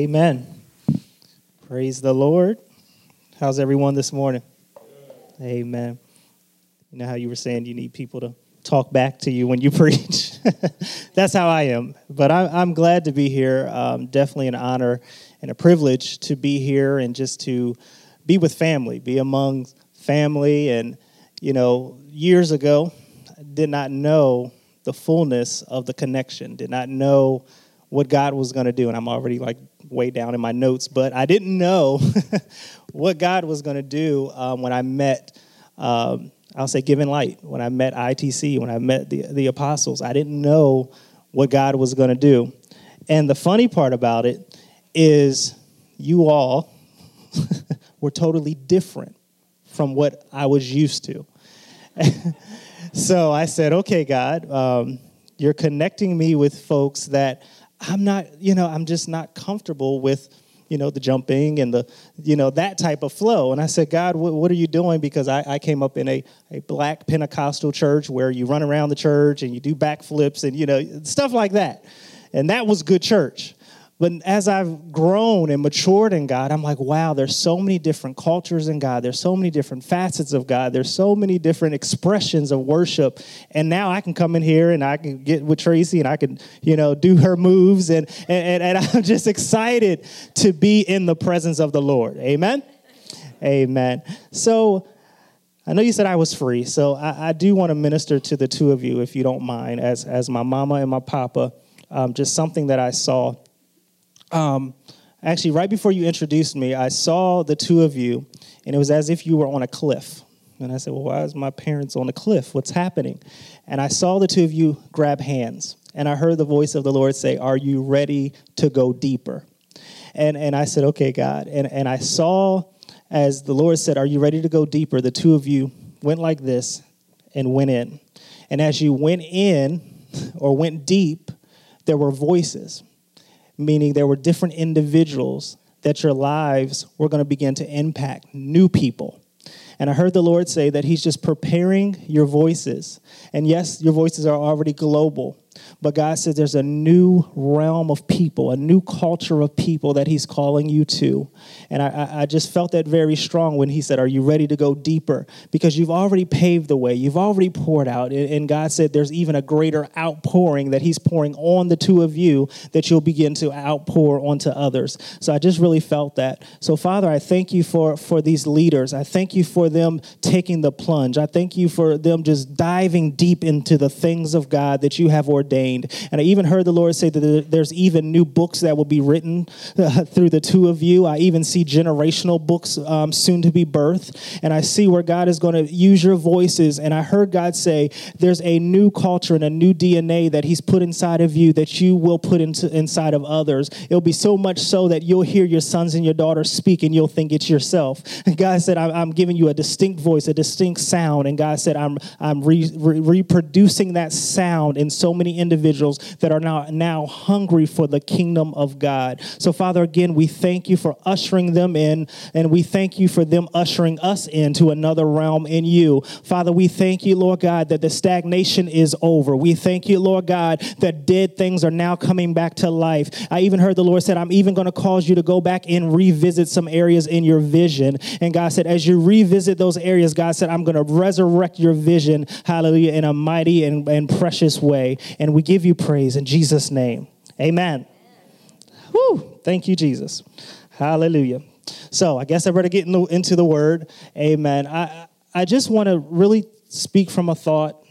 Amen. Praise the Lord. How's everyone this morning? Amen. You know how you were saying you need people to talk back to you when you preach? That's how I am. But I, am glad to be here. Um, definitely an honor and a privilege to be here and just to be with family, be among family. And, you know, years ago, I did not know the fullness of the connection, did not know what God was going to do. And I'm already like way down in my notes, but I didn't know what God was going to do um, when I met, um, I'll say, Given Light, when I met ITC, when I met the, the apostles. I didn't know what God was going to do. And the funny part about it is, you all were totally different from what I was used to. so I said, okay, God, um, you're connecting me with folks that I'm not, you know, I'm just not comfortable with, you know, the jumping and the, you know, that type of flow. And I said, God, what, what are you doing? Because I, I came up in a, a black Pentecostal church where you run around the church and you do backflips and, you know, stuff like that. And that was good church. But as I've grown and matured in God, I'm like, wow, there's so many different cultures in God. There's so many different facets of God. There's so many different expressions of worship. And now I can come in here and I can get with Tracy and I can, you know, do her moves. And, and, and I'm just excited to be in the presence of the Lord. Amen? Amen. So, I know you said I was free, so I, I, do want to minister to the two of you, if you don't mind, as, as my mama and my papa, um, just something that I saw um, actually, right before you introduced me, I saw the two of you, and it was as if you were on a cliff. And I said, Well, why is my parents on a cliff? What's happening? And I saw the two of you grab hands, and I heard the voice of the Lord say, Are you ready to go deeper? And, and I said, Okay, God. And, and I saw as the Lord said, Are you ready to go deeper? The two of you went like this and went in. And as you went in or went deep, there were voices meaning there were different individuals that your lives were going to begin to impact, new people. And I heard the Lord say that He's just preparing your voices. And yes, your voices are already global, but God says there's a new realm of people, a new culture of people that He's calling you to. And I, I just felt that very strong when He said, Are you ready to go deeper? Because you've already paved the way, you've already poured out. And God said there's even a greater outpouring that He's pouring on the two of you that you'll begin to outpour onto others. So I just really felt that. So, Father, I thank you for, for these leaders. I thank you for them taking the plunge. I thank you for them just diving deep into the things of God that you have ordained. And I even heard the Lord say that there's even new books that will be written uh, through the two of you. I even see generational books um, soon to be birthed. And I see where God is going to use your voices. And I heard God say there's a new culture and a new DNA that He's put inside of you that you will put into inside of others. It'll be so much so that you'll hear your sons and your daughters speak and you'll think it's yourself. And God said, I'm giving you a distinct voice, a distinct sound. And God said, I'm, I'm re- re- reproducing that sound in so many individuals that are now, now hungry for the kingdom of God. So, Father, again, we thank you for ushering them in, and we thank you for them ushering us into another realm in you. Father, we thank you, Lord God, that the stagnation is over. We thank you, Lord God, that dead things are now coming back to life. I even heard the Lord said, I'm even going to cause you to go back and revisit some areas in your vision. And God said, as you revisit those areas, God said, I'm going to resurrect your vision, hallelujah, in a mighty and, and precious way. And we give you praise in Jesus' name. Amen. Whew, thank you, Jesus. Hallelujah. So I guess I better get into the word. Amen. I, I just want to really speak from a thought,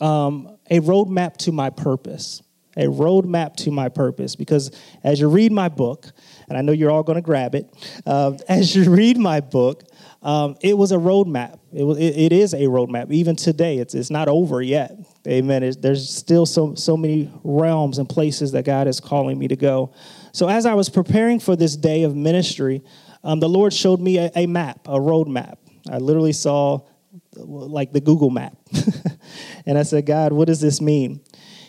um, a roadmap to my purpose. A roadmap to my purpose. Because as you read my book, and I know you're all going to grab it, uh, as you read my book, um, it was a roadmap. It, was, it, it is a roadmap. Even today, it's, it's not over yet. Amen. There's still so, so many realms and places that God is calling me to go. So, as I was preparing for this day of ministry, um, the Lord showed me a, a map, a roadmap. I literally saw like the Google map. and I said, God, what does this mean?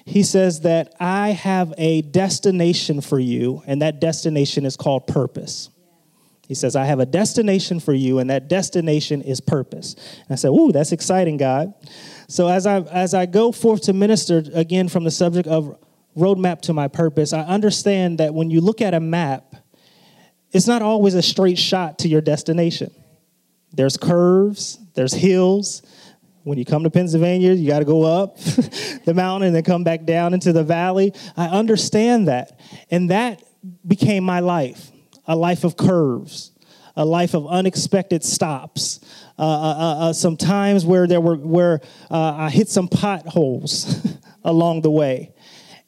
He says that I have a destination for you, and that destination is called purpose. He says, I have a destination for you, and that destination is purpose. And I said, Ooh, that's exciting, God. So as I as I go forth to minister again from the subject of roadmap to my purpose, I understand that when you look at a map, it's not always a straight shot to your destination. There's curves, there's hills. When you come to Pennsylvania, you got to go up the mountain and then come back down into the valley. I understand that. And that became my life a life of curves, a life of unexpected stops. Uh, uh, uh, uh some times where there were where uh, I hit some potholes along the way,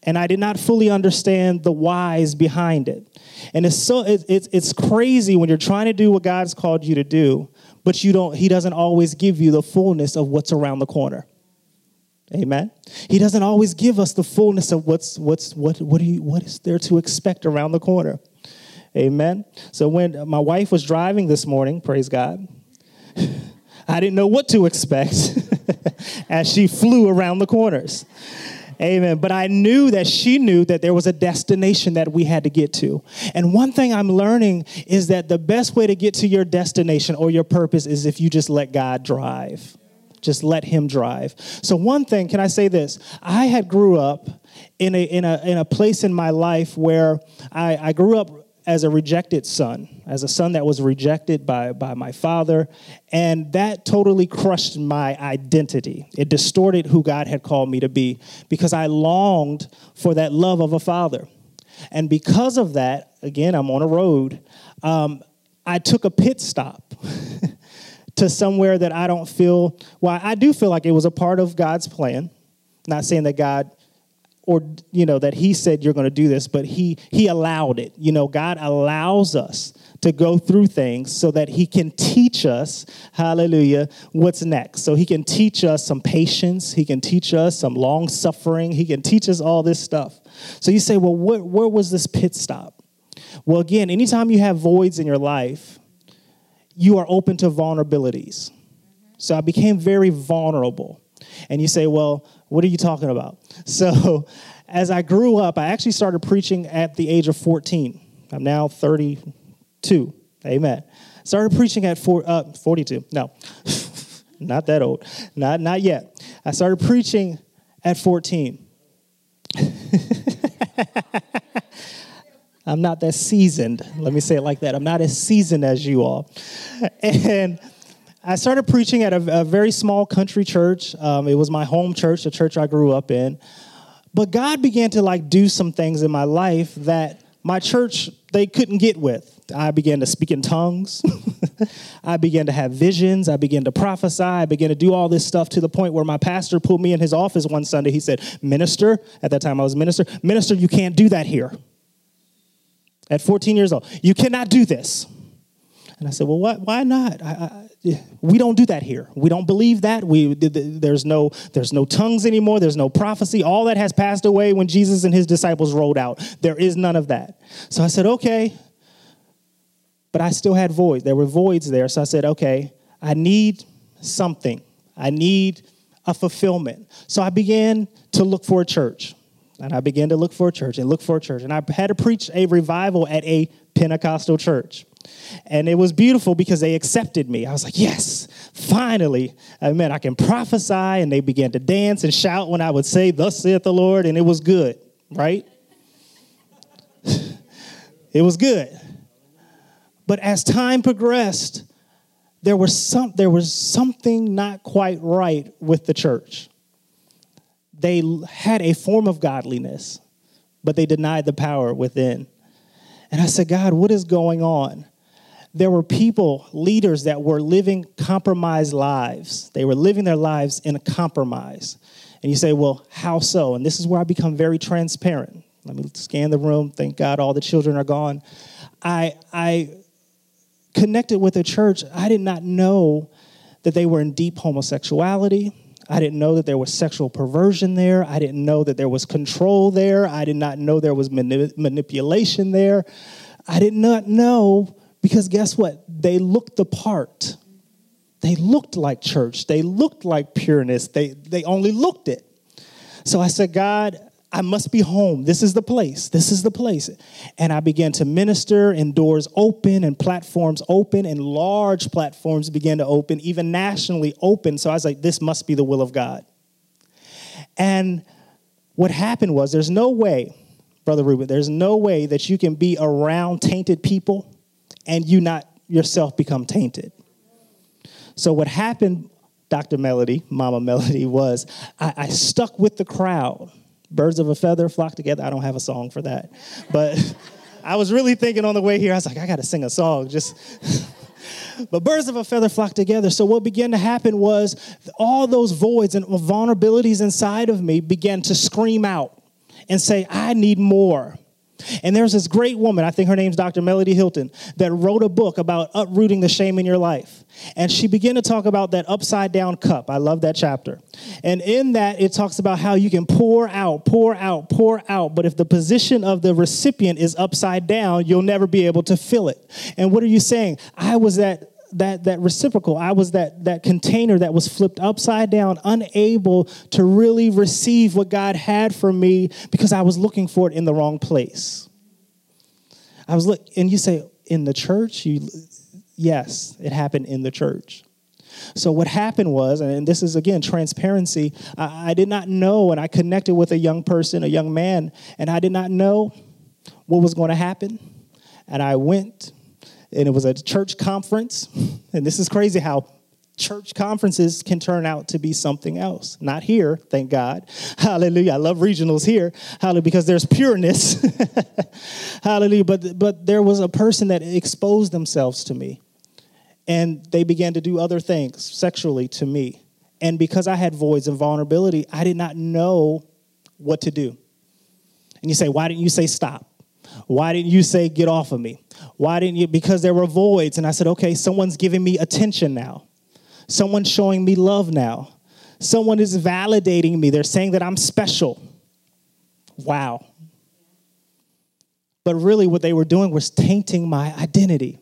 and I did not fully understand the whys behind it. And it's so it, it's it's crazy when you're trying to do what God's called you to do, but you don't. He doesn't always give you the fullness of what's around the corner. Amen. He doesn't always give us the fullness of what's what's what what you, what is there to expect around the corner. Amen. So when my wife was driving this morning, praise God, I didn't know what to expect as she flew around the corners. Amen. But I knew that she knew that there was a destination that we had to get to. And one thing I'm learning is that the best way to get to your destination or your purpose is if you just let God drive. Just let him drive. So one thing, can I say this? I had grew up in a in a in a place in my life where I, I grew up as a rejected son, as a son that was rejected by, by my father. And that totally crushed my identity. It distorted who God had called me to be because I longed for that love of a father. And because of that, again, I'm on a road, um, I took a pit stop. to somewhere that I don't feel, well, I do feel like it was a part of God's plan. Not saying that God or you know that he said you're going to do this but he he allowed it. You know god allows us to go through things so that he can teach us hallelujah what's next. So he can teach us some patience. He can teach us some long suffering. He can teach us all this stuff. So you say well where, where was this pit stop? Well again anytime you have voids in your life you are open to vulnerabilities. So i became very vulnerable and you say well what are you talking about? So, as I grew up, I actually started preaching at the age of 14. I'm now 32. Amen. Started preaching at four, uh, 42. No, not that old. Not, not yet. I started preaching at 14. I'm not that seasoned. Let me say it like that. I'm not as seasoned as you all. And I started preaching at a, a very small country church. Um, it was my home church, the church I grew up in. But God began to like do some things in my life that my church they couldn't get with. I began to speak in tongues. I began to have visions. I began to prophesy. I began to do all this stuff to the point where my pastor pulled me in his office one Sunday. He said, Minister, at that time I was minister, Minister, you can't do that here. At 14 years old, you cannot do this. And I said, Well, what, why not? I, we don't do that here. We don't believe that. We there's no there's no tongues anymore. There's no prophecy. All that has passed away when Jesus and his disciples rolled out. There is none of that. So I said, okay. But I still had voids. There were voids there. So I said, okay, I need something. I need a fulfillment. So I began to look for a church. And I began to look for a church and look for a church. And I had to preach a revival at a Pentecostal church. And it was beautiful because they accepted me. I was like, yes, finally. I mean, I can prophesy. And they began to dance and shout when I would say, Thus saith the Lord. And it was good, right? it was good. But as time progressed, there was, some, there was something not quite right with the church. They had a form of godliness, but they denied the power within. And I said, God, what is going on? There were people, leaders that were living compromised lives. They were living their lives in a compromise. And you say, well, how so? And this is where I become very transparent. Let me scan the room. Thank God all the children are gone. I, I connected with a church. I did not know that they were in deep homosexuality. I didn't know that there was sexual perversion there. I didn't know that there was control there. I did not know there was manipulation there. I did not know because guess what? They looked the part. They looked like church. They looked like pureness. They, they only looked it. So I said, God, I must be home. This is the place. This is the place. And I began to minister, and doors open, and platforms open, and large platforms began to open, even nationally open. So I was like, this must be the will of God. And what happened was there's no way, Brother Ruben, there's no way that you can be around tainted people and you not yourself become tainted. So what happened, Dr. Melody, Mama Melody, was I, I stuck with the crowd. Birds of a feather flock together. I don't have a song for that. But I was really thinking on the way here, I was like, I gotta sing a song. Just but birds of a feather flock together. So what began to happen was all those voids and vulnerabilities inside of me began to scream out and say, I need more. And there's this great woman, I think her name's Dr. Melody Hilton, that wrote a book about uprooting the shame in your life. And she began to talk about that upside down cup. I love that chapter. And in that, it talks about how you can pour out, pour out, pour out. But if the position of the recipient is upside down, you'll never be able to fill it. And what are you saying? I was that that that reciprocal. I was that that container that was flipped upside down unable to really receive what god had for me because i was looking for it in the wrong place. I was look and you say in the church? You yes it happened in the church. So what happened was and this is again transparency I, I did not know and i connected with a young person a young man and i did not know what was going to happen and i went and it was a church conference. And this is crazy how church conferences can turn out to be something else. Not here, thank God. Hallelujah. I love regionals here. Hallelujah, because there's pureness. Hallelujah. But but there was a person that exposed themselves to me. And they began to do other things sexually to me. And because I had voids and vulnerability, I did not know what to do. And you say, why didn't you say stop? Why didn't you say, get off of me? Why didn't you? Because there were voids. And I said, okay, someone's giving me attention now. Someone's showing me love now. Someone is validating me. They're saying that I'm special. Wow. But really, what they were doing was tainting my identity.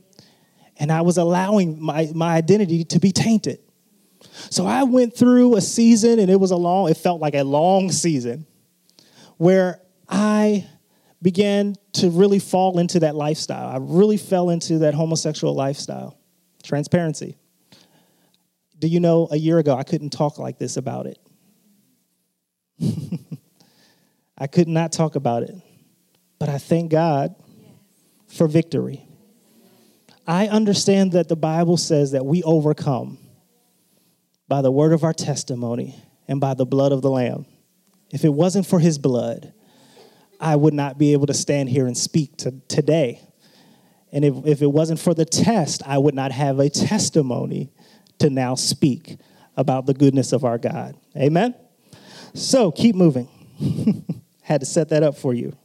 And I was allowing my, my identity to be tainted. So I went through a season, and it was a long, it felt like a long season, where I began to really fall into that lifestyle. I really fell into that homosexual lifestyle. Transparency. Do you know a year ago I couldn't talk like this about it? I could not talk about it. But I thank God for victory. I understand that the Bible says that we overcome by the word of our testimony and by the blood of the Lamb. If it wasn't for his blood, I would not be able to stand here and speak to today. And if, if it wasn't for the test, I would not have a testimony to now speak about the goodness of our God. Amen? So keep moving. Had to set that up for you.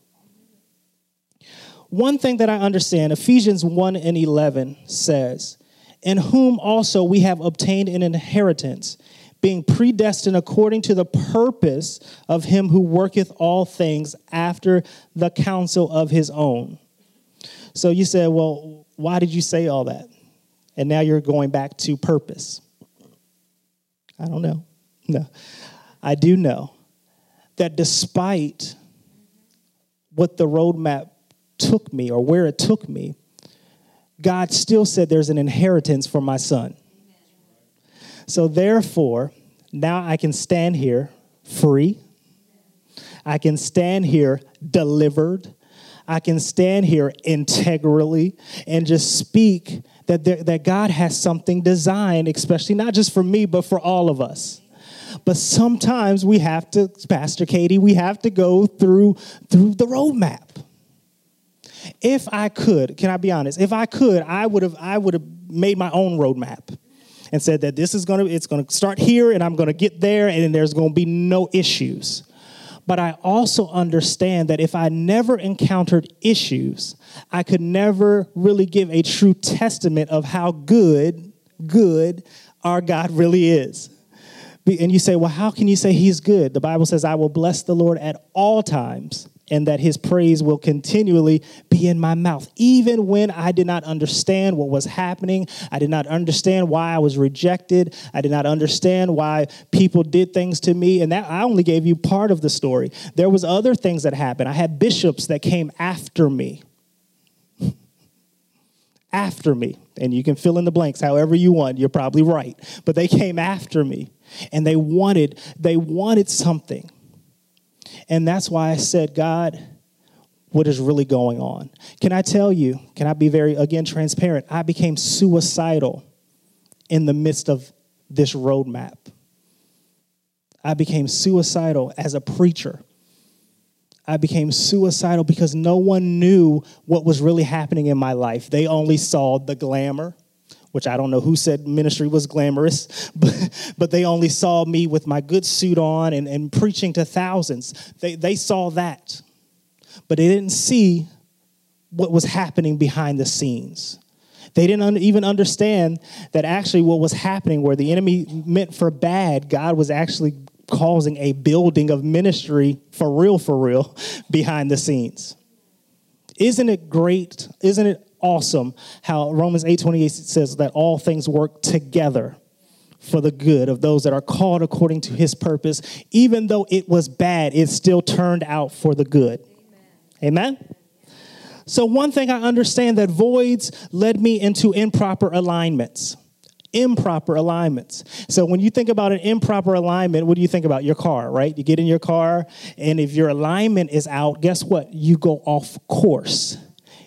One thing that I understand, Ephesians 1 and 11 says, In whom also we have obtained an inheritance being predestined according to the purpose of him who worketh all things after the counsel of his own. So you said, well, why did you say all that? And now you're going back to purpose. I don't know. No. I do know that despite what the roadmap took me or where it took me, God still said there's an inheritance for my son. So therefore, now I can stand here free. I can stand here delivered. I can stand here integrally and just speak that, there, that God has something designed, especially not just for me, but for all of us. But sometimes we have to, Pastor Katie, we have to go through through the roadmap. If I could, can I be honest? If I could, I would have I would have made my own roadmap and said that this is going to it's going to start here and I'm going to get there and there's going to be no issues. But I also understand that if I never encountered issues, I could never really give a true testament of how good, good our God really is. And you say, well, how can you say he's good? The Bible says, I will bless the Lord at all times and that his praise will continually be in my mouth. Even when I did not understand what was happening, I did not understand why I was rejected, I did not understand why people did things to me, and that I only gave you part of the story. There was other things that happened. I had bishops that came after me. after me. And you can fill in the blanks however you want. You're probably right. But they came after me and they wanted they wanted something And that's why I said, God, what is really going on? Can I tell you, can I be very, again, transparent? I became suicidal in the midst of this roadmap. I became suicidal as a preacher. I became suicidal because no one knew what was really happening in my life. They only saw the glamour, which I don't know who said ministry was glamorous, but, but they only saw me with my good suit on and, and preaching to thousands. They, they saw that, but they didn't see what was happening behind the scenes. They didn't un- even understand that actually what was happening, where the enemy meant for bad, God was actually causing a building of ministry for real, for real, behind the scenes. Isn't it great? Isn't it awesome how Romans 8:28 says that all things work together for the good of those that are called according to his purpose. Even though it was bad, it still turned out for the good. Amen. Amen? So one thing I understand that voids led me into improper alignments improper alignments. So when you think about an improper alignment, what do you think about? Your car, right? You get in your car, and if your alignment is out, guess what? You go off course.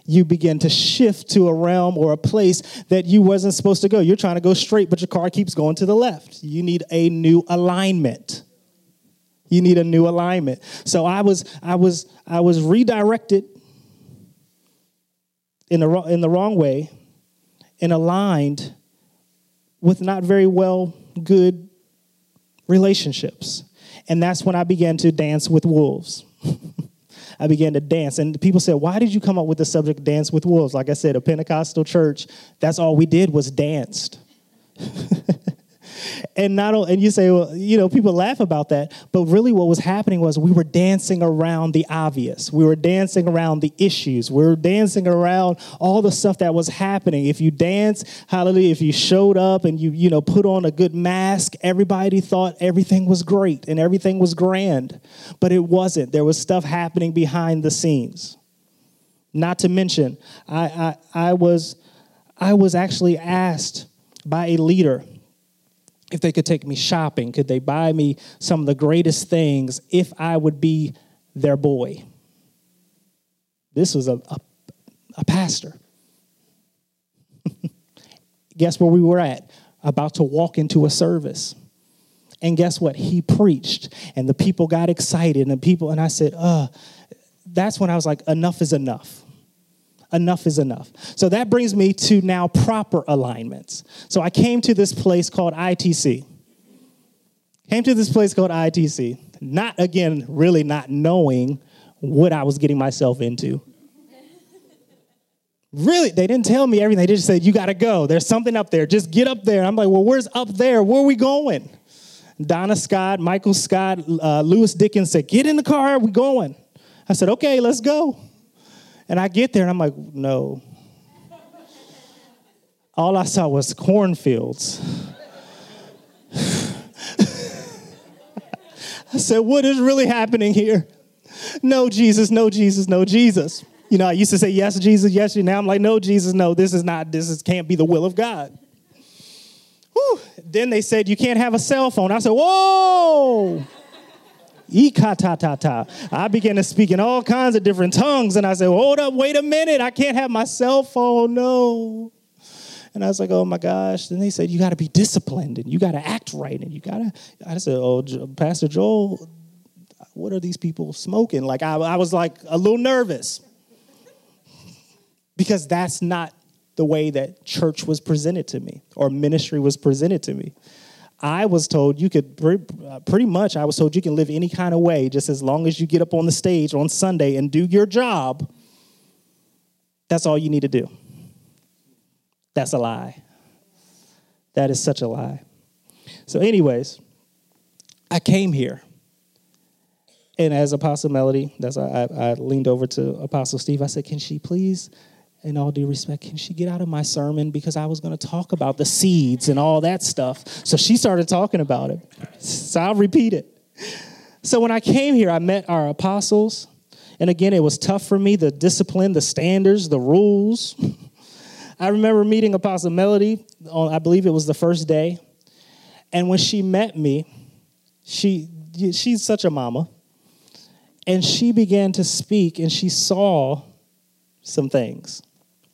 You begin to shift to a realm or a place that you wasn't supposed to go. You're trying to go straight, but your car keeps going to the left. You need a new alignment. You need a new alignment. So I was, I was, I was redirected in the, in the wrong way and aligned with not very well good relationships. And that's when I began to dance with wolves. I began to dance. And people said, Why did you come up with the subject dance with wolves? Like I said, a Pentecostal church, that's all we did was danced. and not and you say well you know people laugh about that but really what was happening was we were dancing around the obvious. We were dancing around the issues. We were dancing around all the stuff that was happening. If you dance hallelujah if you showed up and you you know put on a good mask everybody thought everything was great and everything was grand. But it wasn't. There was stuff happening behind the scenes. Not to mention i i, I was i was actually asked by a leader if they could take me shopping, could they buy me some of the greatest things if I would be their boy? This was a, a, a pastor. guess where we were at? About to walk into a service. And guess what? He preached, and the people got excited, and the people, and I said, uh, that's when I was like, enough is enough enough is enough. So that brings me to now proper alignments. So I came to this place called ITC. Came to this place called ITC, not again, really not knowing what I was getting myself into. Really, they didn't tell me everything. They just said, You got to go. There's something up there. Just get up there. I'm like, Well, where's up there? Where are we going? Donna Scott, Michael Scott, uh, Lewis Dickens said, Get in the car. We're going. I said, Okay, let's go. And I get there and I'm like, no. All I saw was cornfields. I said, what is really happening here? No, Jesus, no, Jesus, no, Jesus. You know, I used to say, yes, Jesus, yes, now I'm like, no, Jesus, no, this is not, this is, can't be the will of God. Whew. Then they said, you can't have a cell phone. I said, whoa. I began to speak in all kinds of different tongues. And I said, Hold up, wait a minute. I can't have my cell phone. No. And I was like, Oh my gosh. Then they said, You got to be disciplined and you got to act right. And you got to. I said, Oh, Pastor Joel, what are these people smoking? Like, I, I was like a little nervous because that's not the way that church was presented to me or ministry was presented to me. I was told you could uh, pretty much, I was told you can live any kind of way just as long as you get up on the stage on Sunday and do your job. That's all you need to do. That's a lie. That is such a lie. So, anyways, I came here. And as Apostle Melody, that's I, I leaned over to Apostle Steve. I said, Can she please in all due respect, can she get out of my sermon? Because I was going to talk about the seeds and all that stuff. So she started talking about it. So I'll repeat it. So when I came here, I met our apostles. And again, it was tough for me the discipline, the standards, the rules. I remember meeting Apostle Melody on, I believe it was the first day. And when she met me, she she's such a mama. And she began to speak, and she saw some things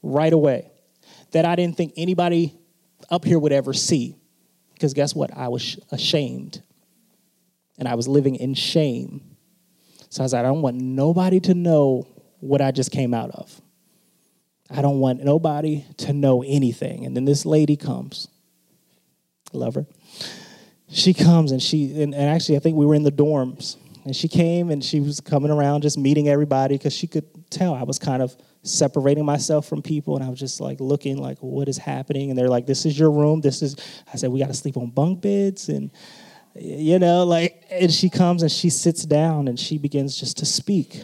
right away that I didn't think anybody up here would ever see. Because guess what? I was ashamed. And I was living in shame. So I was like, I don't want nobody to know what I just came out of. I don't want nobody to know anything. And then this lady comes. Love her. She comes and she, and, and actually, I think we were in the dorms. And she came and she was coming around just meeting everybody because she could tell I was kind of separating myself from people and I was just like looking like what is happening? And they're like this is your room. This is I said we got to sleep on bunk beds and you know like and she comes and she sits down and she begins just to speak.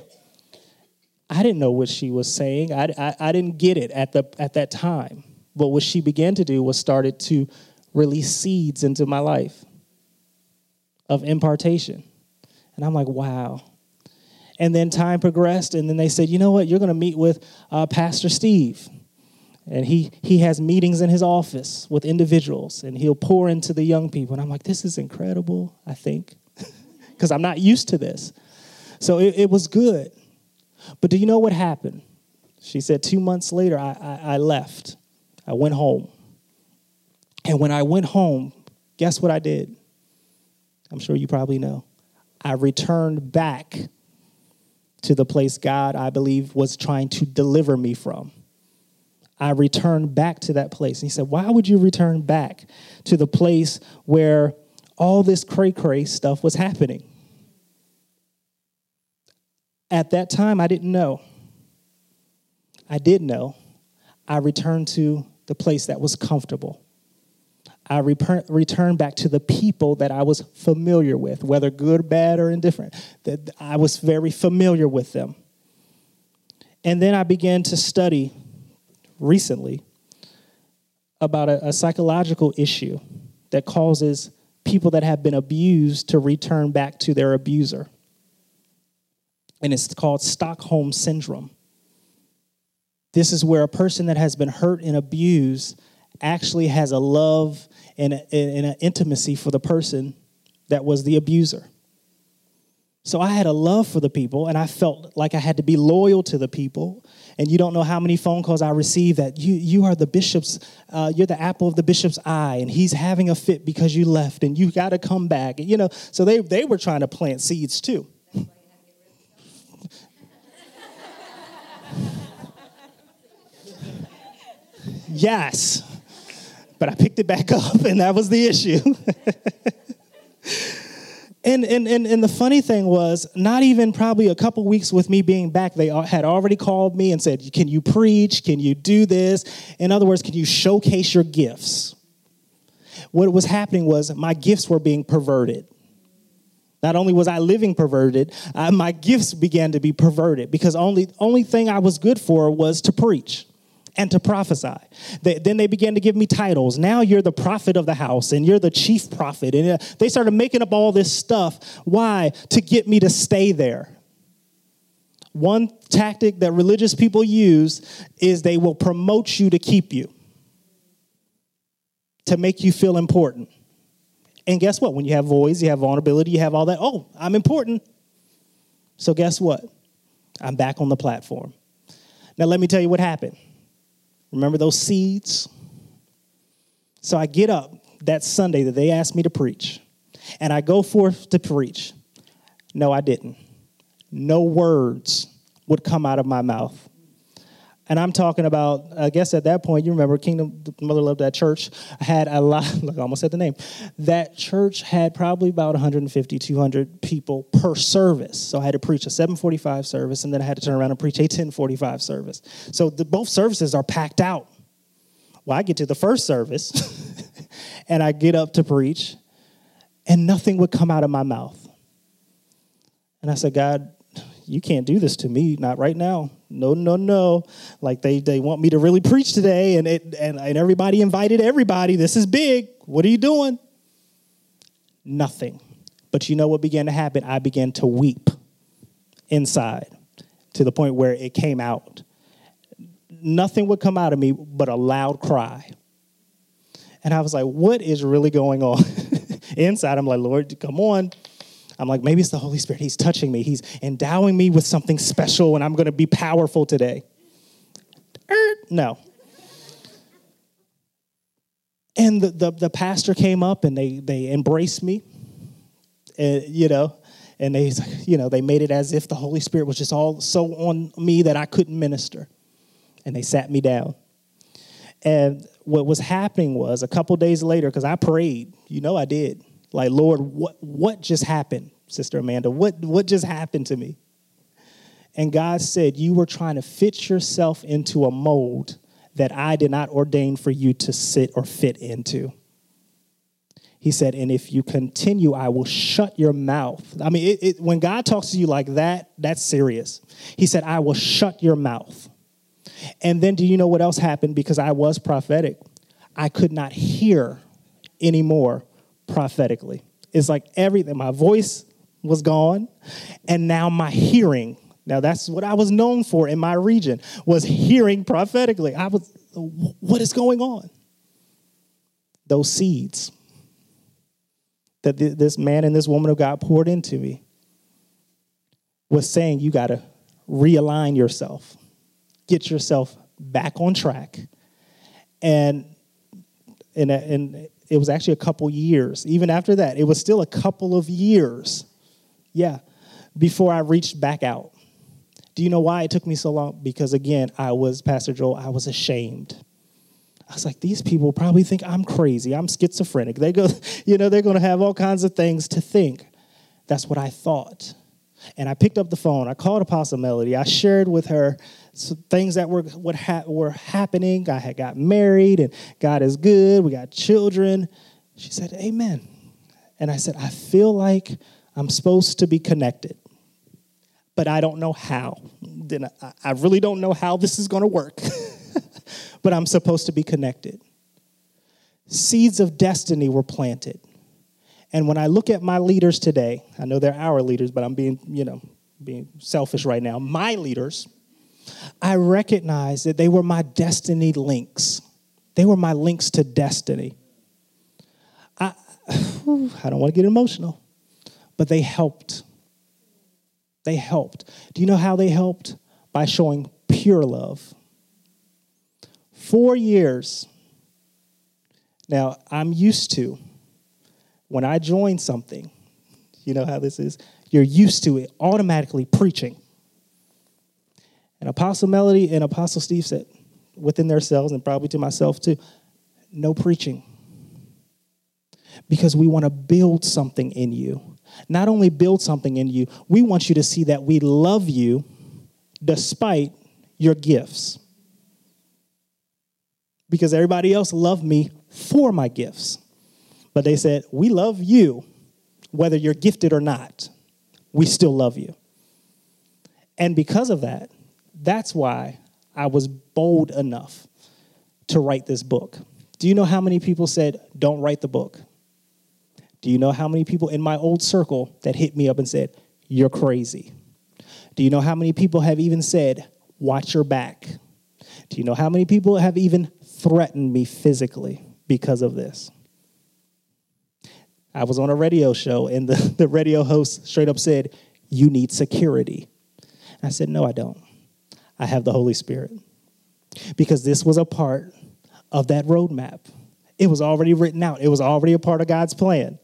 I didn't know what she was saying. I, I, I didn't get it at the at that time. But what she began to do was started to release seeds into my life of impartation and I'm like wow and then time progressed, and then they said, you know what, you're going to meet with uh, Pastor Steve. And he, he has meetings in his office with individuals, and he'll pour into the young people. And I'm like, this is incredible, I think, because I'm not used to this. So it, it, was good. But do you know what happened? She said, two months later, I, I, I left. I went home. And when I went home, guess what I did? I'm sure you probably know. I returned back to the place God, I believe, was trying to deliver me from. I returned back to that place. And he said, Why would you return back to the place where all this cray cray stuff was happening? At that time, I didn't know. I did know. I returned to the place that was comfortable. I returned back to the people that I was familiar with, whether good, bad, or indifferent. That I was very familiar with them. And then I began to study recently about a, a psychological issue that causes people that have been abused to return back to their abuser. And it's called Stockholm Syndrome. This is where a person that has been hurt and abused actually has a love and, an intimacy for the person that was the abuser. So I had a love for the people, and I felt like I had to be loyal to the people. And you don't know how many phone calls I received that you you are the bishop's, uh, you're the apple of the bishop's eye, and he's having a fit because you left, and you got to come back. You know, so they they were trying to plant seeds too. yes but I picked it back up, and that was the issue. and, and, and, and the funny thing was, not even probably a couple weeks with me being back, they had already called me and said, Can you preach? Can you do this? In other words, can you showcase your gifts? What was happening was my gifts were being perverted. Not only was I living perverted, uh, my gifts began to be perverted because only only thing I was good for was to preach and to prophesy. They, then they began to give me titles. Now you're the prophet of the house and you're the chief prophet. And uh, they started making up all this stuff. Why? To get me to stay there. One tactic that religious people use is they will promote you to keep you, to make you feel important. And guess what? When you have voice, you have vulnerability, you have all that. Oh, I'm important. So guess what? I'm back on the platform. Now, let me tell you what happened. Remember those seeds? So I get up that Sunday that they asked me to preach, and I go forth to preach. No, I didn't. No words would come out of my mouth. And I'm talking about, I guess at that point, you remember Kingdom Mother Love that church had a lot, look, I almost said the name. That church had probably about 150, 200 people per service. So I had to preach a 745 service, and then I had to turn around and preach a 1045 service. So the, both services are packed out. Well, I get to the first service, and I get up to preach, and nothing would come out of my mouth. And I said, God, you can't do this to me, not right now. No, no, no. Like they, they want me to really preach today, and, it, and, and everybody invited everybody. This is big. What are you doing? Nothing. But you know what began to happen? I began to weep inside to the point where it came out. Nothing would come out of me but a loud cry. And I was like, what is really going on? inside, I'm like, Lord, come on. I'm like, maybe it's the Holy Spirit. He's touching me. He's endowing me with something special and I'm going to be powerful today. Er, no. And the, the, the, pastor came up and they, they embraced me, and, you know, and they, you know, they made it as if the Holy Spirit was just all so on me that I couldn't minister. And they sat me down. And what was happening was a couple days later, because I prayed, you know I did. Like, Lord, what what just happened, Sister Amanda? What what just happened to me? And God said, You were trying to fit yourself into a mold that I did not ordain for you to sit or fit into. He said, and if you continue, I will shut your mouth. I mean, it, it, when God talks to you like that, that's serious. He said, I will shut your mouth. And then do you know what else happened? Because I was prophetic, I could not hear anymore prophetically. It's like everything, my voice was gone, and now my hearing. Now that's what I was known for in my region was hearing prophetically. I was, what is going on? Those seeds that this man and this woman of God poured into me was saying you got to realign yourself get yourself back on track. And, and, and it was actually a couple years. Even after that, it was still a couple of years, yeah, before I reached back out. Do you know why it took me so long? Because again, I was, Pastor Joel, I was ashamed. I was like, these people probably think I'm crazy. I'm schizophrenic. They go, you know, they're going to have all kinds of things to think. That's what I thought. And I picked up the phone. I called Apostle Melody. I shared with her things that were what ha- were happening. I had got married, and God is good. We got children. She said, "Amen." And I said, "I feel like I'm supposed to be connected, but I don't know how. Then I, I really don't know how this is going to work, but I'm supposed to be connected." Seeds of destiny were planted. And when I look at my leaders today, I know they're our leaders, but I'm being, you know, being selfish right now. My leaders, I recognize that they were my destiny links. They were my links to destiny. I, I don't want to get emotional, but they helped. They helped. Do you know how they helped? By showing pure love. Four years. Now, I'm used to when I join something, you know how this is? You're used to it automatically preaching. And Apostle Melody and Apostle Steve said within themselves, and probably to myself too, no preaching. Because we want to build something in you. Not only build something in you, we want you to see that we love you despite your gifts. Because everybody else loved me for my gifts. But they said, We love you, whether you're gifted or not. We still love you. And because of that, that's why I was bold enough to write this book. Do you know how many people said, Don't write the book? Do you know how many people in my old circle that hit me up and said, You're crazy? Do you know how many people have even said, Watch your back? Do you know how many people have even threatened me physically because of this? I was on a radio show, and the, the radio host straight up said, You need security. I said, No, I don't. I have the Holy Spirit. Because this was a part of that roadmap. It was already written out, it was already a part of God's plan.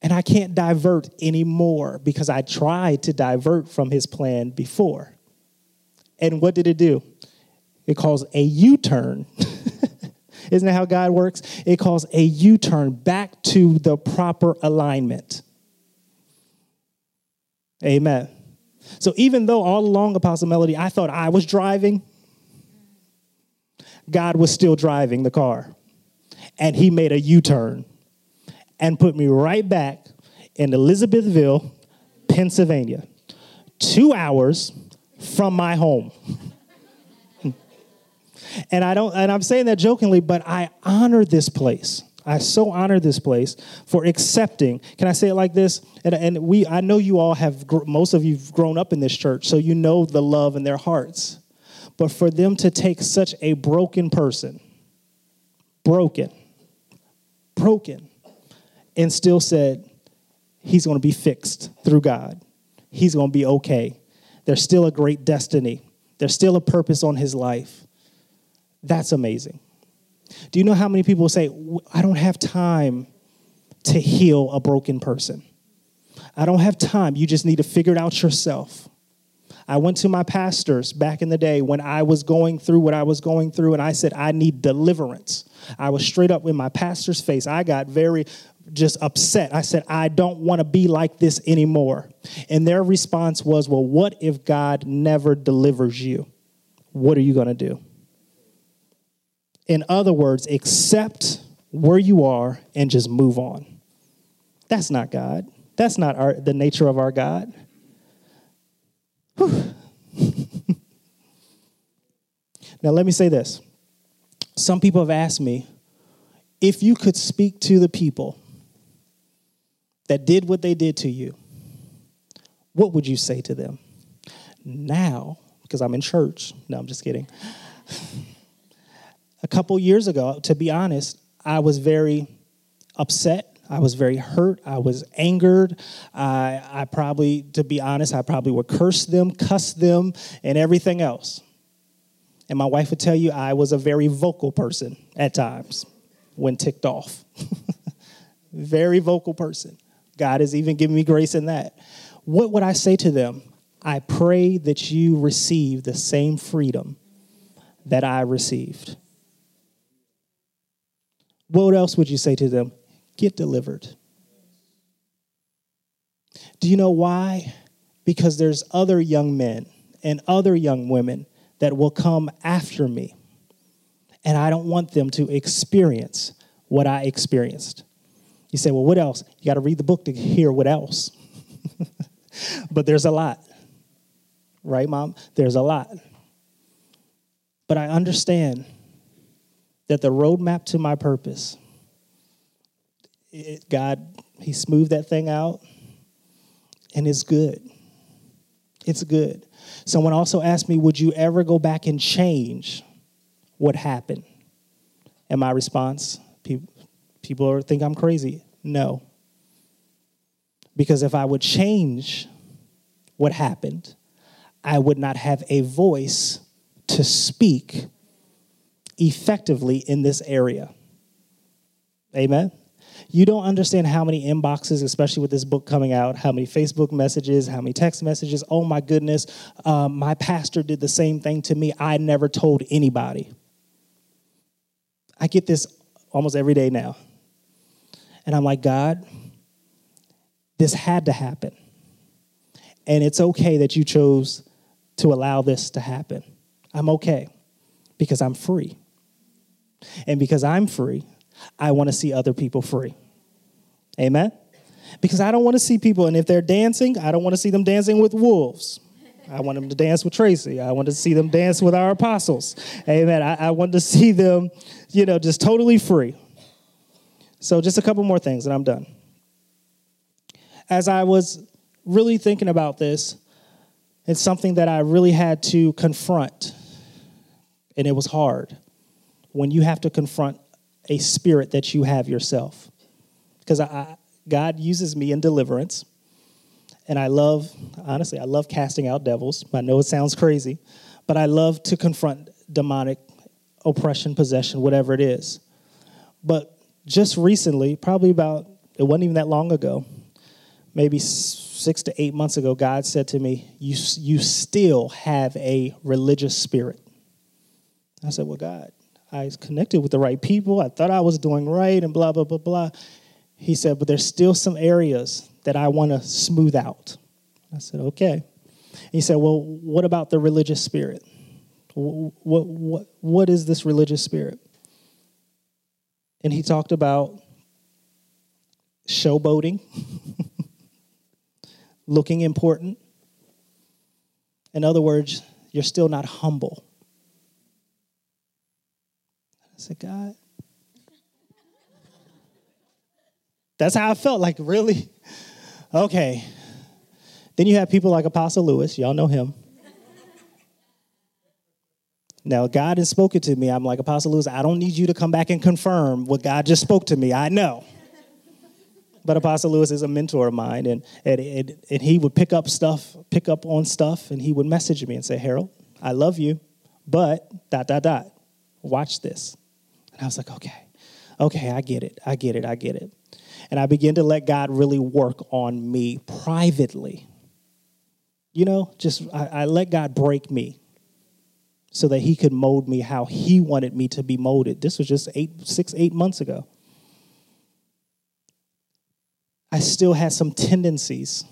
And I can't divert anymore because I tried to divert from his plan before. And what did it do? It caused a U turn. Isn't that how God works? It calls a U turn back to the proper alignment. Amen. So even though all along, Apostle Melody, I thought I was driving, God was still driving the car. And he made a U turn and put me right back in Elizabethville, Pennsylvania, two hours from my home. And I don't, and I'm saying that jokingly, but I honor this place. I so honor this place for accepting. Can I say it like this? And, and we, I know you all have, most of you've grown up in this church, so you know the love in their hearts. But for them to take such a broken person, broken, broken, and still said, he's going to be fixed through God. He's going to be okay. There's still a great destiny, there's still a purpose on his life. That's amazing. Do you know how many people say, I don't have time to heal a broken person? I don't have time. You just need to figure it out yourself. I went to my pastors back in the day when I was going through what I was going through, and I said, I need deliverance. I was straight up in my pastor's face. I got very just upset. I said, I don't want to be like this anymore. And their response was, Well, what if God never delivers you? What are you going to do? In other words, accept where you are and just move on. That's not God. That's not our, the nature of our God. now, let me say this. Some people have asked me if you could speak to the people that did what they did to you, what would you say to them? Now, because I'm in church, no, I'm just kidding. A couple years ago, to be honest, I was very upset I was very hurt. I was angered. I, I probably, to be honest, I probably would curse them, cuss them, and everything else. And my wife would tell you I was a very vocal person at times when ticked off. very vocal person. God has even given me grace in that. What would I say to them? I pray that you receive the same freedom that I received. What else would you say to them? get delivered. Do you know why? Because there's other young men and other young women that will come after me. And I don't want them to experience what I experienced. You say, well, what else? You got to read the book to hear what else. but there's a lot. Right, mom? There's a lot. But I understand that the roadmap to my purpose it, God, He smoothed that thing out, and it's good. It's good. Someone also asked me, Would you ever go back and change what happened? And my response, people, people think I'm crazy. No. Because if I would change what happened, I would not have a voice to speak effectively in this area. Amen? You don't understand how many inboxes, especially with this book coming out, how many Facebook messages, how many text messages. Oh my goodness, um, my pastor did the same thing to me. I never told anybody. I get this almost every day now. And I'm like, God, this had to happen. And it's okay that you chose to allow this to happen. I'm okay because I'm free. And because I'm free, I want to see other people free. Amen? Because I don't want to see people, and if they're dancing, I don't want to see them dancing with wolves. I want them to dance with Tracy. I want to see them dance with our apostles. Amen. I, I want to see them, you know, just totally free. So, just a couple more things, and I'm done. As I was really thinking about this, it's something that I really had to confront, and it was hard when you have to confront a spirit that you have yourself. Because God uses me in deliverance. And I love, honestly, I love casting out devils. I know it sounds crazy, but I love to confront demonic oppression, possession, whatever it is. But just recently, probably about, it wasn't even that long ago, maybe six to eight months ago, God said to me, You, you still have a religious spirit. I said, Well, God, I connected with the right people. I thought I was doing right and blah, blah, blah, blah. He said, but there's still some areas that I want to smooth out. I said, okay. He said, well, what about the religious spirit? What, what, what is this religious spirit? And he talked about showboating, looking important. In other words, you're still not humble. Said, God. That's how I felt. Like, really? Okay. Then you have people like Apostle Lewis. Y'all know him. Now, God has spoken to me. I'm like, Apostle Lewis, I don't need you to come back and confirm what God just spoke to me. I know. but Apostle Lewis is a mentor of mine, and, and, and, and he would pick up stuff, pick up on stuff, and he would message me and say, Harold, I love you, but dot, dot, dot, watch this. And I was like, okay, okay, I get it, I get it, I get it. And I began to let God really work on me privately. You know, just I, I let God break me so that he could mold me how he wanted me to be molded. This was just eight, six, eight months ago. I still had some tendencies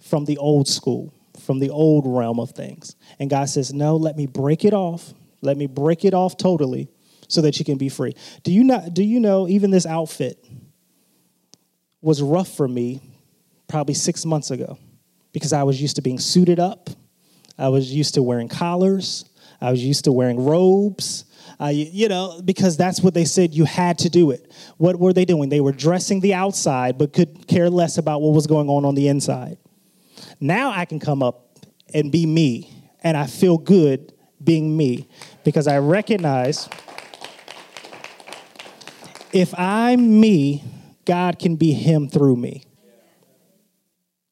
from the old school, from the old realm of things. And God says, No, let me break it off. Let me break it off totally so that you can be free. Do you not do you know even this outfit was rough for me probably six months ago because I was used to being suited up. I was used to wearing collars. I was used to wearing robes. Uh, you, you know, because that's what they said you had to do it. What were they doing? They were dressing the outside, but could care less about what was going on on the inside. Now I can come up and be me, and I feel good being me because I recognize if I'm me, God can be Him through me.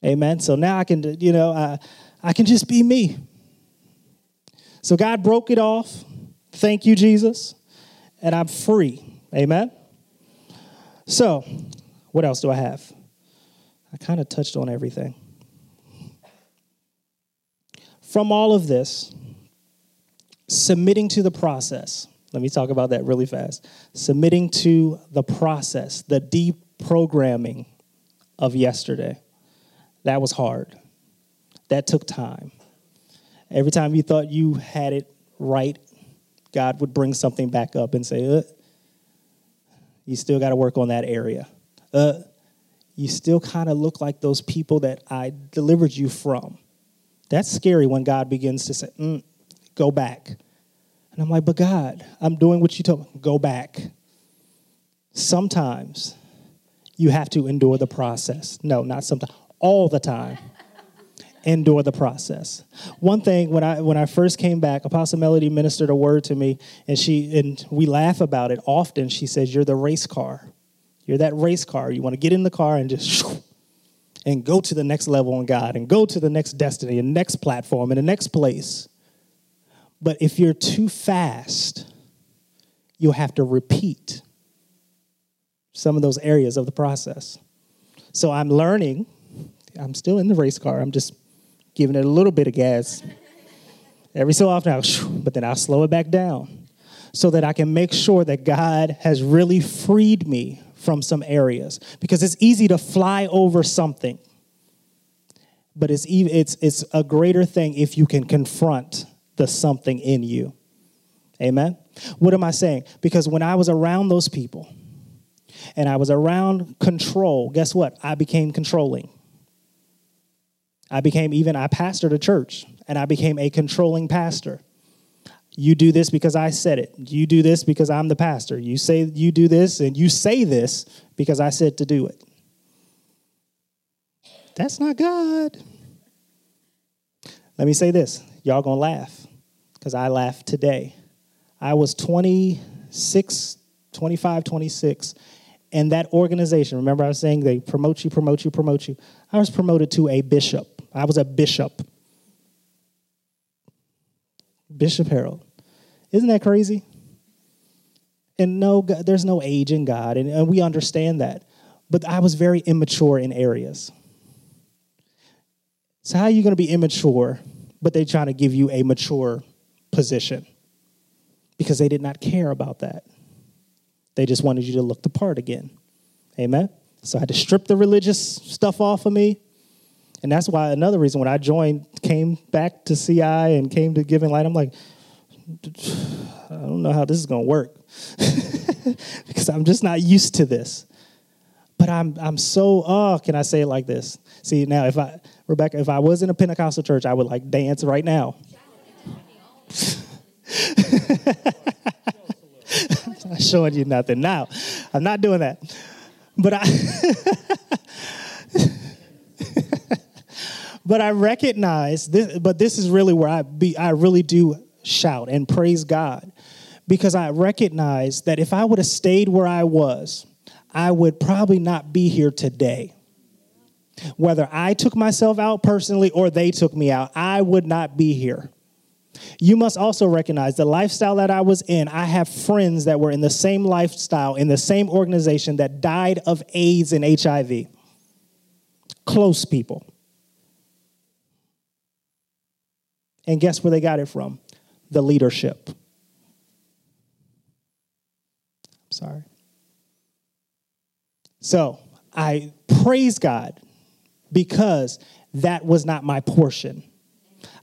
Amen. So now I can, you know, I, I can just be me. So God broke it off. Thank you, Jesus. And I'm free. Amen. So, what else do I have? I kind of touched on everything. From all of this, submitting to the process. Let me talk about that really fast. Submitting to the process, the deprogramming of yesterday. That was hard. That took time. Every time you thought you had it right, God would bring something back up and say, uh, you still got to work on that area. Uh, you still kind of look like those people that I delivered you from. That's scary when God begins to say, mm, go back. And I'm like, but God, I'm doing what you told me. Go back. Sometimes you have to endure the process. No, not sometimes, all the time endure the process. One thing when I when I first came back, Apostle Melody ministered a word to me, and she and we laugh about it often. She says, "You're the race car. You're that race car. You want to get in the car and just." And go to the next level in God, and go to the next destiny, and next platform, and the next place. But if you're too fast, you'll have to repeat some of those areas of the process. So I'm learning. I'm still in the race car. I'm just giving it a little bit of gas. Every so often, I'll, but then I'll slow it back down so that I can make sure that God has really freed me from some areas. Because it's easy to fly over something, but it's, it's, it's a greater thing if you can confront the something in you. Amen? What am I saying? Because when I was around those people and I was around control, guess what? I became controlling. I became even, I pastored a church and I became a controlling pastor. You do this because I said it. You do this because I'm the pastor. You say you do this and you say this because I said to do it. That's not God. Let me say this. Y'all gonna laugh because I laughed today. I was 26, 25, 26, and that organization, remember I was saying they promote you, promote you, promote you. I was promoted to a bishop. I was a bishop. Bishop Harold. Isn't that crazy? And no, there's no age in God, and, and we understand that. But I was very immature in areas. So, how are you going to be immature, but they're trying to give you a mature position? Because they did not care about that. They just wanted you to look the part again. Amen? So, I had to strip the religious stuff off of me and that's why another reason when I joined, came back to CI and came to Giving Light, I'm like, I don't know how this is going to work because I'm just not used to this. But I'm I'm so oh, can I say it like this? See now, if I Rebecca, if I was in a Pentecostal church, I would like dance right now. I'm not showing you nothing now. I'm not doing that. But I But I recognize this, but this is really where I be I really do shout and praise God because I recognize that if I would have stayed where I was, I would probably not be here today. Whether I took myself out personally or they took me out, I would not be here. You must also recognize the lifestyle that I was in. I have friends that were in the same lifestyle, in the same organization that died of AIDS and HIV. Close people. And guess where they got it from? The leadership. I'm sorry. So I praise God because that was not my portion.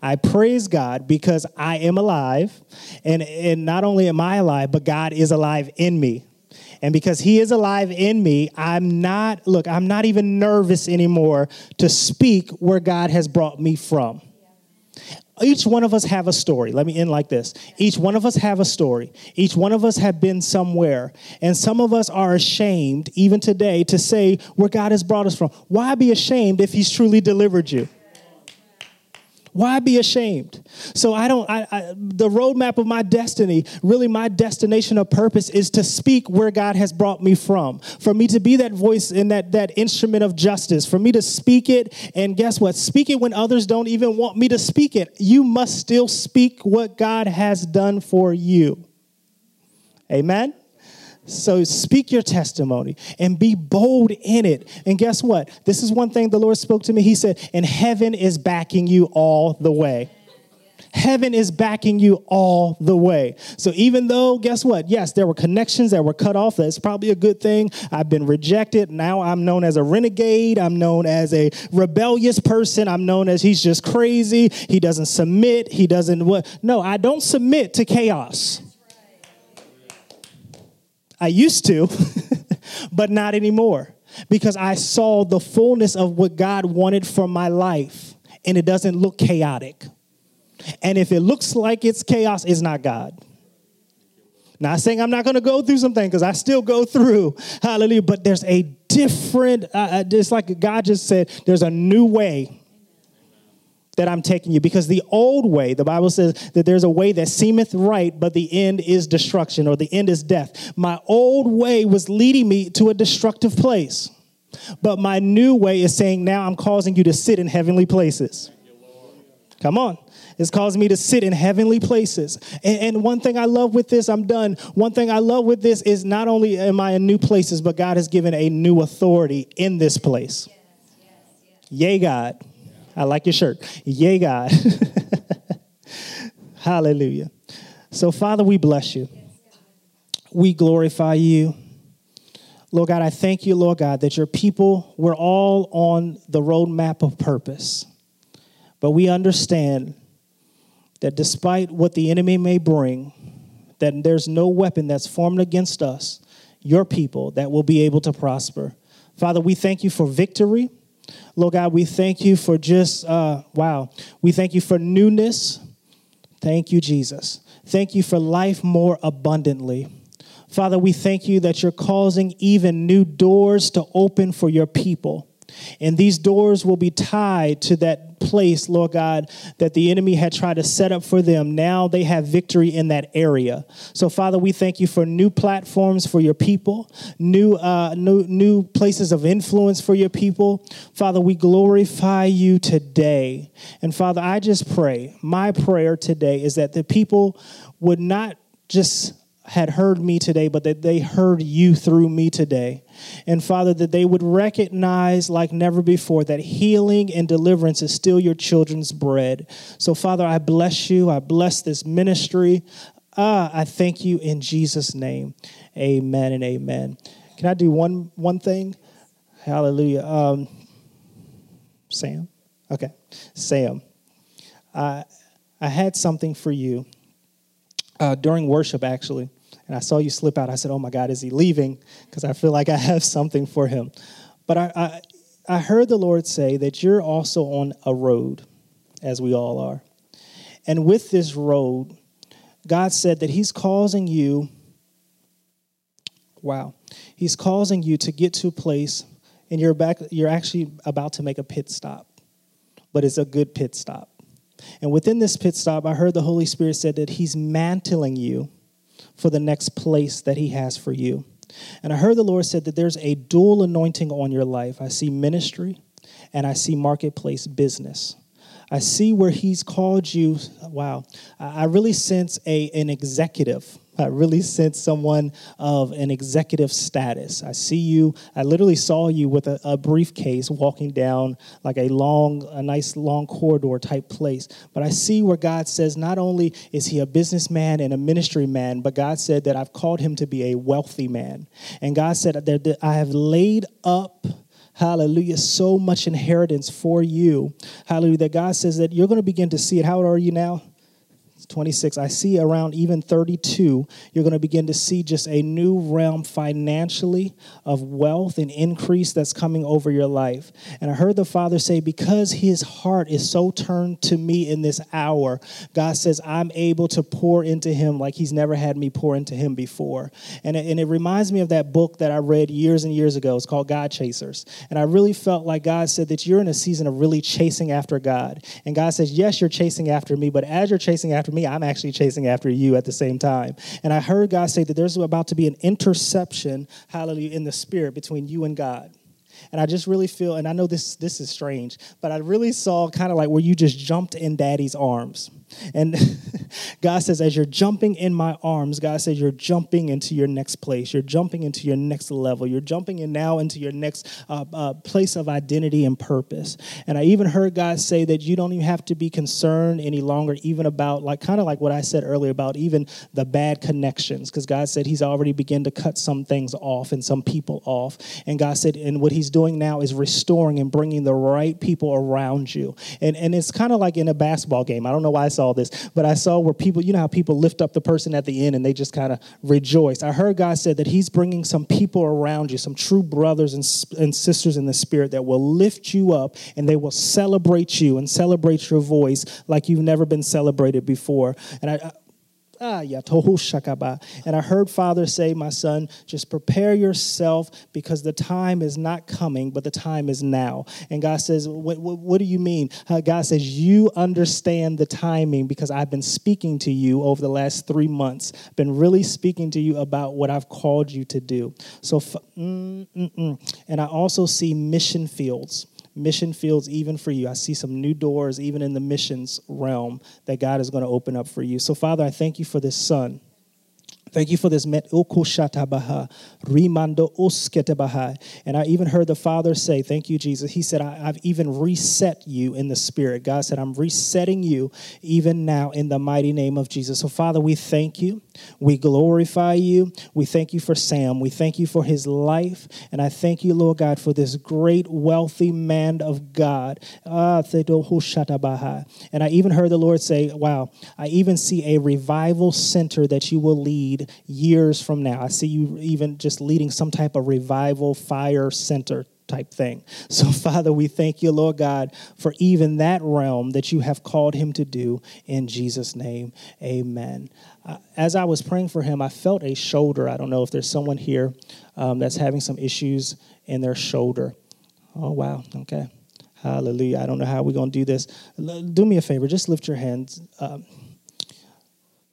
I praise God because I am alive, and, and not only am I alive, but God is alive in me. And because He is alive in me, I'm not, look, I'm not even nervous anymore to speak where God has brought me from. Each one of us have a story. Let me end like this. Each one of us have a story. Each one of us have been somewhere. And some of us are ashamed even today to say where god has brought us from. Why be ashamed if he's truly delivered you why be ashamed? So I don't, I, I, the roadmap of my destiny, really my destination of purpose is to speak where God has brought me from. For me to be that voice and that, that instrument of justice, for me to speak it. And guess what? Speak it when others don't even want me to speak it. You must still speak what God has done for you. Amen? So speak your testimony and be bold in it. And guess what? This is one thing the Lord spoke to me. He said, and heaven is backing you all the way. Heaven is backing you all the way. So even though, guess what? Yes, there were connections that were cut off. That's probably a good thing. I've been rejected. Now I'm known as a renegade. I'm known as a rebellious person. I'm known as he's just crazy. He doesn't submit. He doesn't what? No, I don't submit to chaos. I used to, but not anymore because I saw the fullness of what God wanted for my life and it doesn't look chaotic. And if it looks like it's chaos, it's not God. Not saying I'm not going to go through something because I still go through, hallelujah, but there's a different, uh, uh, like God just said, there's a new way that I'm taking you. Because the old way, the Bible says that there's a way that seemeth right, but the end is destruction or the end is death. My old way was leading me to a destructive place. But my new way is saying, now I'm causing you to sit in heavenly places. Come on. It's causing me to sit in heavenly places. And, and, one thing I love with this, I'm done. One thing I love with this is not only am I in new places, but God has given a new authority in this place. Yes, yes, yes. Yay, God. I like your shirt. Yay, God. Hallelujah. So, Father, we bless you. We glorify you. Lord God, I thank you, Lord God, that your people, we're all on the roadmap of purpose. But we understand that despite what the enemy may bring, that there's no weapon that's formed against us, your people, that will be able to prosper. Father, we thank you for victory. Lord God, we thank you for just, uh, wow, we thank you for newness. Thank you, Jesus. Thank you for life more abundantly. Father, we thank you that you're causing even new doors to open for your people. And these doors will be tied to that place, Lord God, that the enemy had tried to set up for them. Now they have victory in that area. So, Father, we thank you for new platforms for your people, new, uh, new, new places of influence for your people. Father, we glorify you today. And Father, I just pray, my prayer today is that the people would not just had heard me today, but that they heard you through me today. And Father, that they would recognize like never before that healing and deliverance is still your children's bread. So, Father, I bless you. I bless this ministry. Ah, I thank you in Jesus' name. Amen and amen. Can I do one one thing? Hallelujah. Um, Sam? Okay. Sam. I I had something for you uh, during worship, actually and I saw you slip out. I said, Oh my God, is he leaving? Because I feel like I have something for him. But I, I, I heard the Lord say that you're also on a road, as we all are. And with this road, God said that He's causing you, wow, He's causing you to get to a place and you're back, you're actually about to make a pit stop, but it's a good pit stop. And within this pit stop, I heard the Holy Spirit said that He's mantling you for the next place that He has for you. And I heard the Lord said that there's a dual anointing on your life. I see ministry and I see marketplace business. I see where he's called you. Wow. I really sense a, an executive I really sense someone of an executive status. I see you, I literally saw you with a, a, briefcase walking down like a long, a nice long corridor type place. But I see where God says not only is he a businessman and a ministry man, but God said that I've called him to be a wealthy man. And God said that I have laid up hallelujah, so much inheritance for you, hallelujah, that God says that you're going to begin to see it. How old are you now? 26, I see around even 32, you're going to begin to see just a new realm financially of wealth and increase that's coming over your life. And I heard the Father say, because his heart is so turned to me in this hour, God says, I'm able to pour into him like he's never had me pour into him before. And it, and it reminds me of that book that I read years and years ago. It's called God Chasers. And I really felt like God said that you're in a season of really chasing after God. And God says, Yes, you're chasing after me, but as you're chasing after me, I'm actually chasing after you at the same time. And I heard God say that there's about to be an interception, hallelujah, in the spirit between you and God. And I just really feel, and I know this this is strange, but I really saw kind of like where you just jumped in daddy's arms. And God says, as you're jumping in my arms, God says, you're jumping into your next place. You're jumping into your next level. You're jumping in now into your next uh, uh, place of identity and purpose. And I even heard God say that you don't even have to be concerned any longer, even about, like, kind of like what I said earlier about even the bad connections, because God said He's already begun to cut some things off and some people off. And God said, and what He's doing now is restoring and bringing the right people around you. And, and it's kind of like in a basketball game. I don't know why I saw this, but I saw where people, you know how people lift up the person at the end and they just kind of rejoice. I heard God said that He's bringing some people around you, some true brothers and, and sisters in the Spirit that will lift you up and they will celebrate you and celebrate your voice like you've never been celebrated before. And I, Ah, shakaba. And I heard Father say, My son, just prepare yourself because the time is not coming, but the time is now. And God says, What, what, what do you mean? Uh, God says, You understand the timing because I've been speaking to you over the last three months, been really speaking to you about what I've called you to do. So, mm, mm, mm. and I also see mission fields mission fields even for you. I see some new doors even in the missions realm that God is going to open up for you. So, Father, I thank you for this son. Thank you for this met rimando And I even heard the Father say, Thank you, Jesus. He said, I've even reset you in the Spirit. God said, I'm resetting you even now in the mighty name of Jesus. So, Father, we thank you. We glorify you. We thank you for Sam. We thank you for his life. And I thank you, Lord God, for this great, wealthy man of God. Ah, and I even heard the Lord say, Wow, I even see a revival center that you will lead years from now. I see you even just leading some type of revival fire center type thing. So, Father, we thank you, Lord God, for even that realm that you have called him to do in Jesus' name. Amen. Uh, as I was praying for him, I felt a shoulder. I don't know if there's someone here um, that's having some issues in their shoulder. Oh, wow. Okay. Hallelujah. I don't know how we're going to do this. Do me a favor, just lift your hands.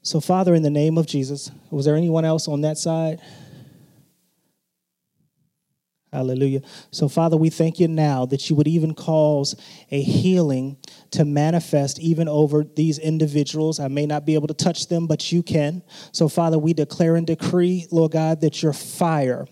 So, Father, in the name of Jesus, was there anyone else on that side? Hallelujah. So, Father, we thank you now that you would even cause a healing to manifest even over these individuals. I may not be able to touch them, but you can. So, Father, we declare and decree, Lord God, that your fire,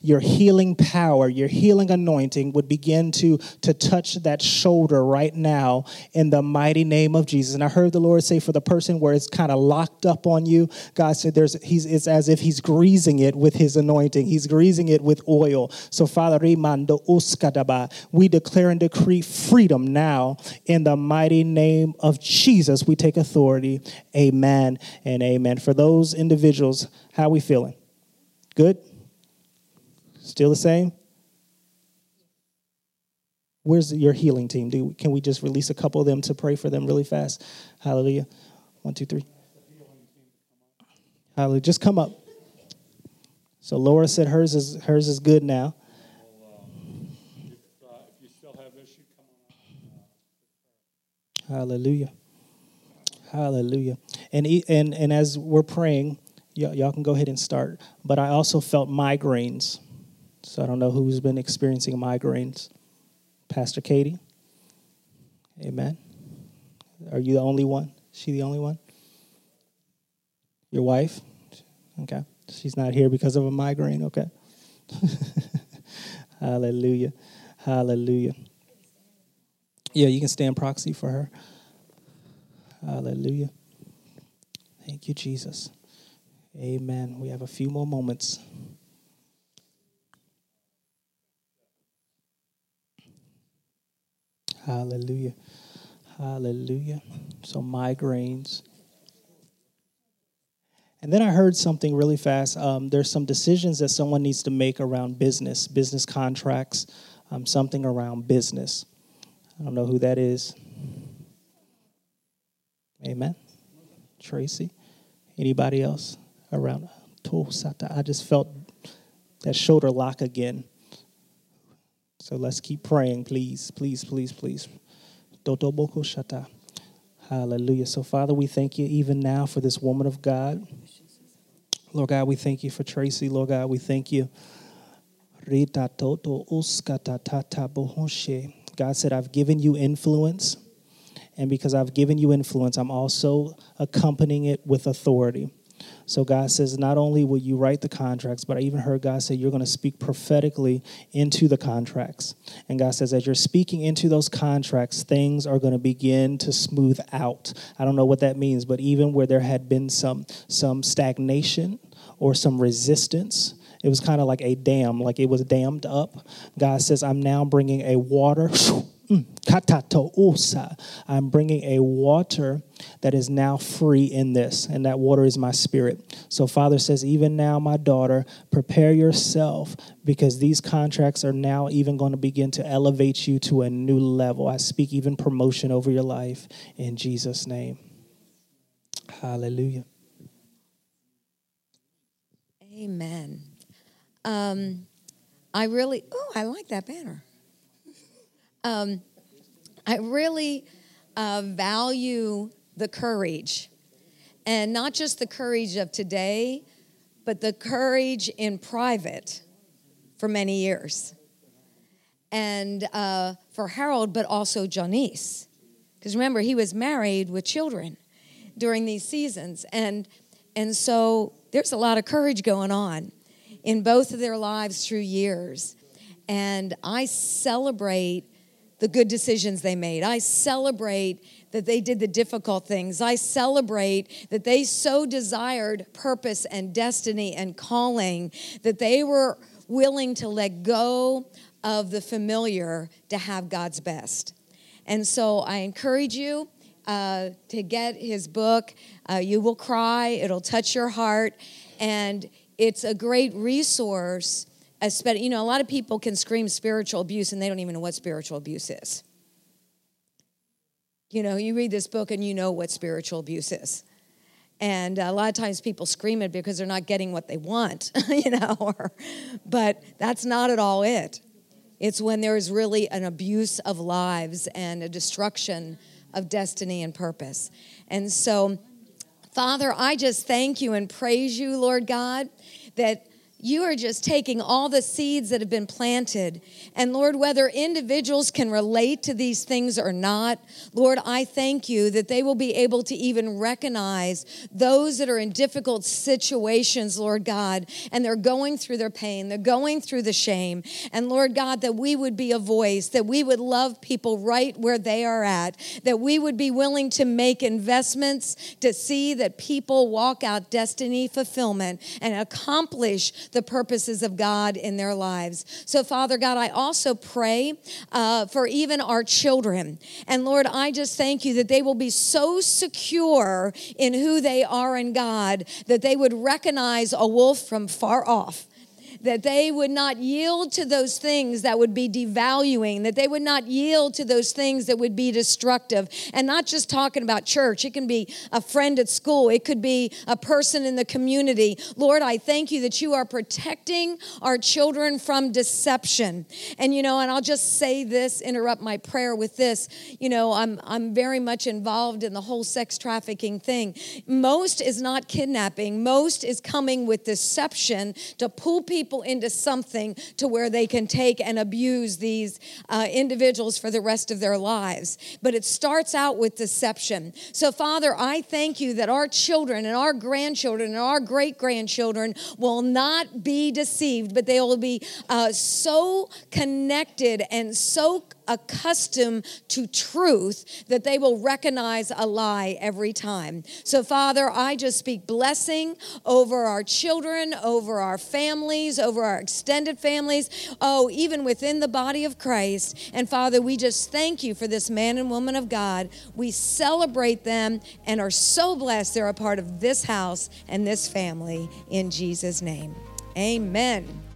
your healing power, your healing anointing would begin to, to touch that shoulder right now in the mighty name of Jesus. And I heard the Lord say for the person where it's kind of locked up on you, God said there's he's it's as if he's greasing it with his anointing. He's greasing it with oil. So, Father, we declare and decree freedom now in the mighty name of Jesus. We take authority. Amen and amen. For those individuals, how are we feeling? Good? Still the same? Where's your healing team? Do, can we just release a couple of them to pray for them really fast? Hallelujah. One, two, three. Hallelujah. Just come up. So Laura said hers is hers is good now. Hallelujah. Hallelujah. And, and, and as we're praying, Y- y'all can go ahead and start. But I also felt migraines. So I don't know who's been experiencing migraines. Pastor Katie? Amen. Are you the only one? Is She the only one? Your wife? Okay. She's not here because of a migraine. Okay. Hallelujah. Hallelujah. Yeah, you can stand proxy for her. Hallelujah. Thank you, Jesus. Amen. We have a few more moments. Hallelujah. Hallelujah. So, migraines. And then I heard something really fast. Um, there's some decisions that someone needs to make around business, business contracts, um, something around business. I don't know who that is. Amen. Tracy. Anybody else around? I just felt that shoulder lock again. So let's keep praying, please, please, please, please. Hallelujah. So, Father, we thank you even now for this woman of God. Lord God, we thank you for Tracy. Lord God, we thank you. God said, I've given you influence. And because I've given you influence, I'm also accompanying it with authority. So God says, not only will you write the contracts, but I even heard God say you're going to speak prophetically into the contracts. And God says, as you're speaking into those contracts, things are going to begin to smooth out. I don't know what that means, but even where there had been some some stagnation or some resistance, it was kind of like a dam, like it was dammed up. God says, I'm now bringing a water Mm. I'm bringing a water that is now free in this, and that water is my spirit. So, Father says, even now, my daughter, prepare yourself because these contracts are now even going to begin to elevate you to a new level. I speak even promotion over your life in Jesus' name. Hallelujah. Amen. Um, I really, oh, I like that banner. Um, I really uh, value the courage, and not just the courage of today, but the courage in private for many years. And uh, for Harold, but also Janice. Because remember, he was married with children during these seasons. And, and so there's a lot of courage going on in both of their lives through years. And I celebrate the good decisions they made. I celebrate that they did the difficult things. I celebrate that they so desired purpose and destiny and calling that they were willing to let go of the familiar to have God's best. And so I encourage you uh, to get his book. Uh, you will cry, it'll touch your heart, and it's a great resource you know, a lot of people can scream spiritual abuse and they don't even know what spiritual abuse is. You know, you read this book and you know what spiritual abuse is. And a lot of times people scream it because they're not getting what they want, you know, but that's not at all it. It's when there is really an abuse of lives and a destruction of destiny and purpose. And so, Father, I just thank you and praise you, Lord God, that you are just taking all the seeds that have been planted. And Lord, whether individuals can relate to these things or not, Lord, I thank you that they will be able to even recognize those that are in difficult situations, Lord God, and they're going through their pain, they're going through the shame. And Lord God, that we would be a voice, that we would love people right where they are at, that we would be willing to make investments to see that people walk out destiny fulfillment and accomplish the purposes of God in their lives. So, Father God, I also pray uh, for even our children. And Lord, I just thank you that they will be so secure in who they are in God that they would recognize a wolf from far off that they would not yield to those things that would be devaluing, that they would not yield to those things that would be destructive. And not just talking about church, it can be a friend at school, it could be a person in the community. Lord, I thank you that you are protecting our children from deception. And you know, and I'll just say this, interrupt my prayer with this. You know, I'm I'm very much involved in the whole sex trafficking thing. Most is not kidnapping. Most is coming with deception to pull people into something to where they can take and abuse these uh, individuals for the rest of their lives. But it starts out with deception. So, Father, I thank you that our children and our grandchildren and our great grandchildren will not be deceived, but they will be uh, so connected and so accustomed to truth that they will recognize a lie every time. So, Father, I just speak blessing over our children, over our families, over our extended families, oh, even within the body of Christ. And Father, we just thank you for this man and woman of God. We celebrate them and are so blessed they're a part of this house and this family in Jesus' name. Amen.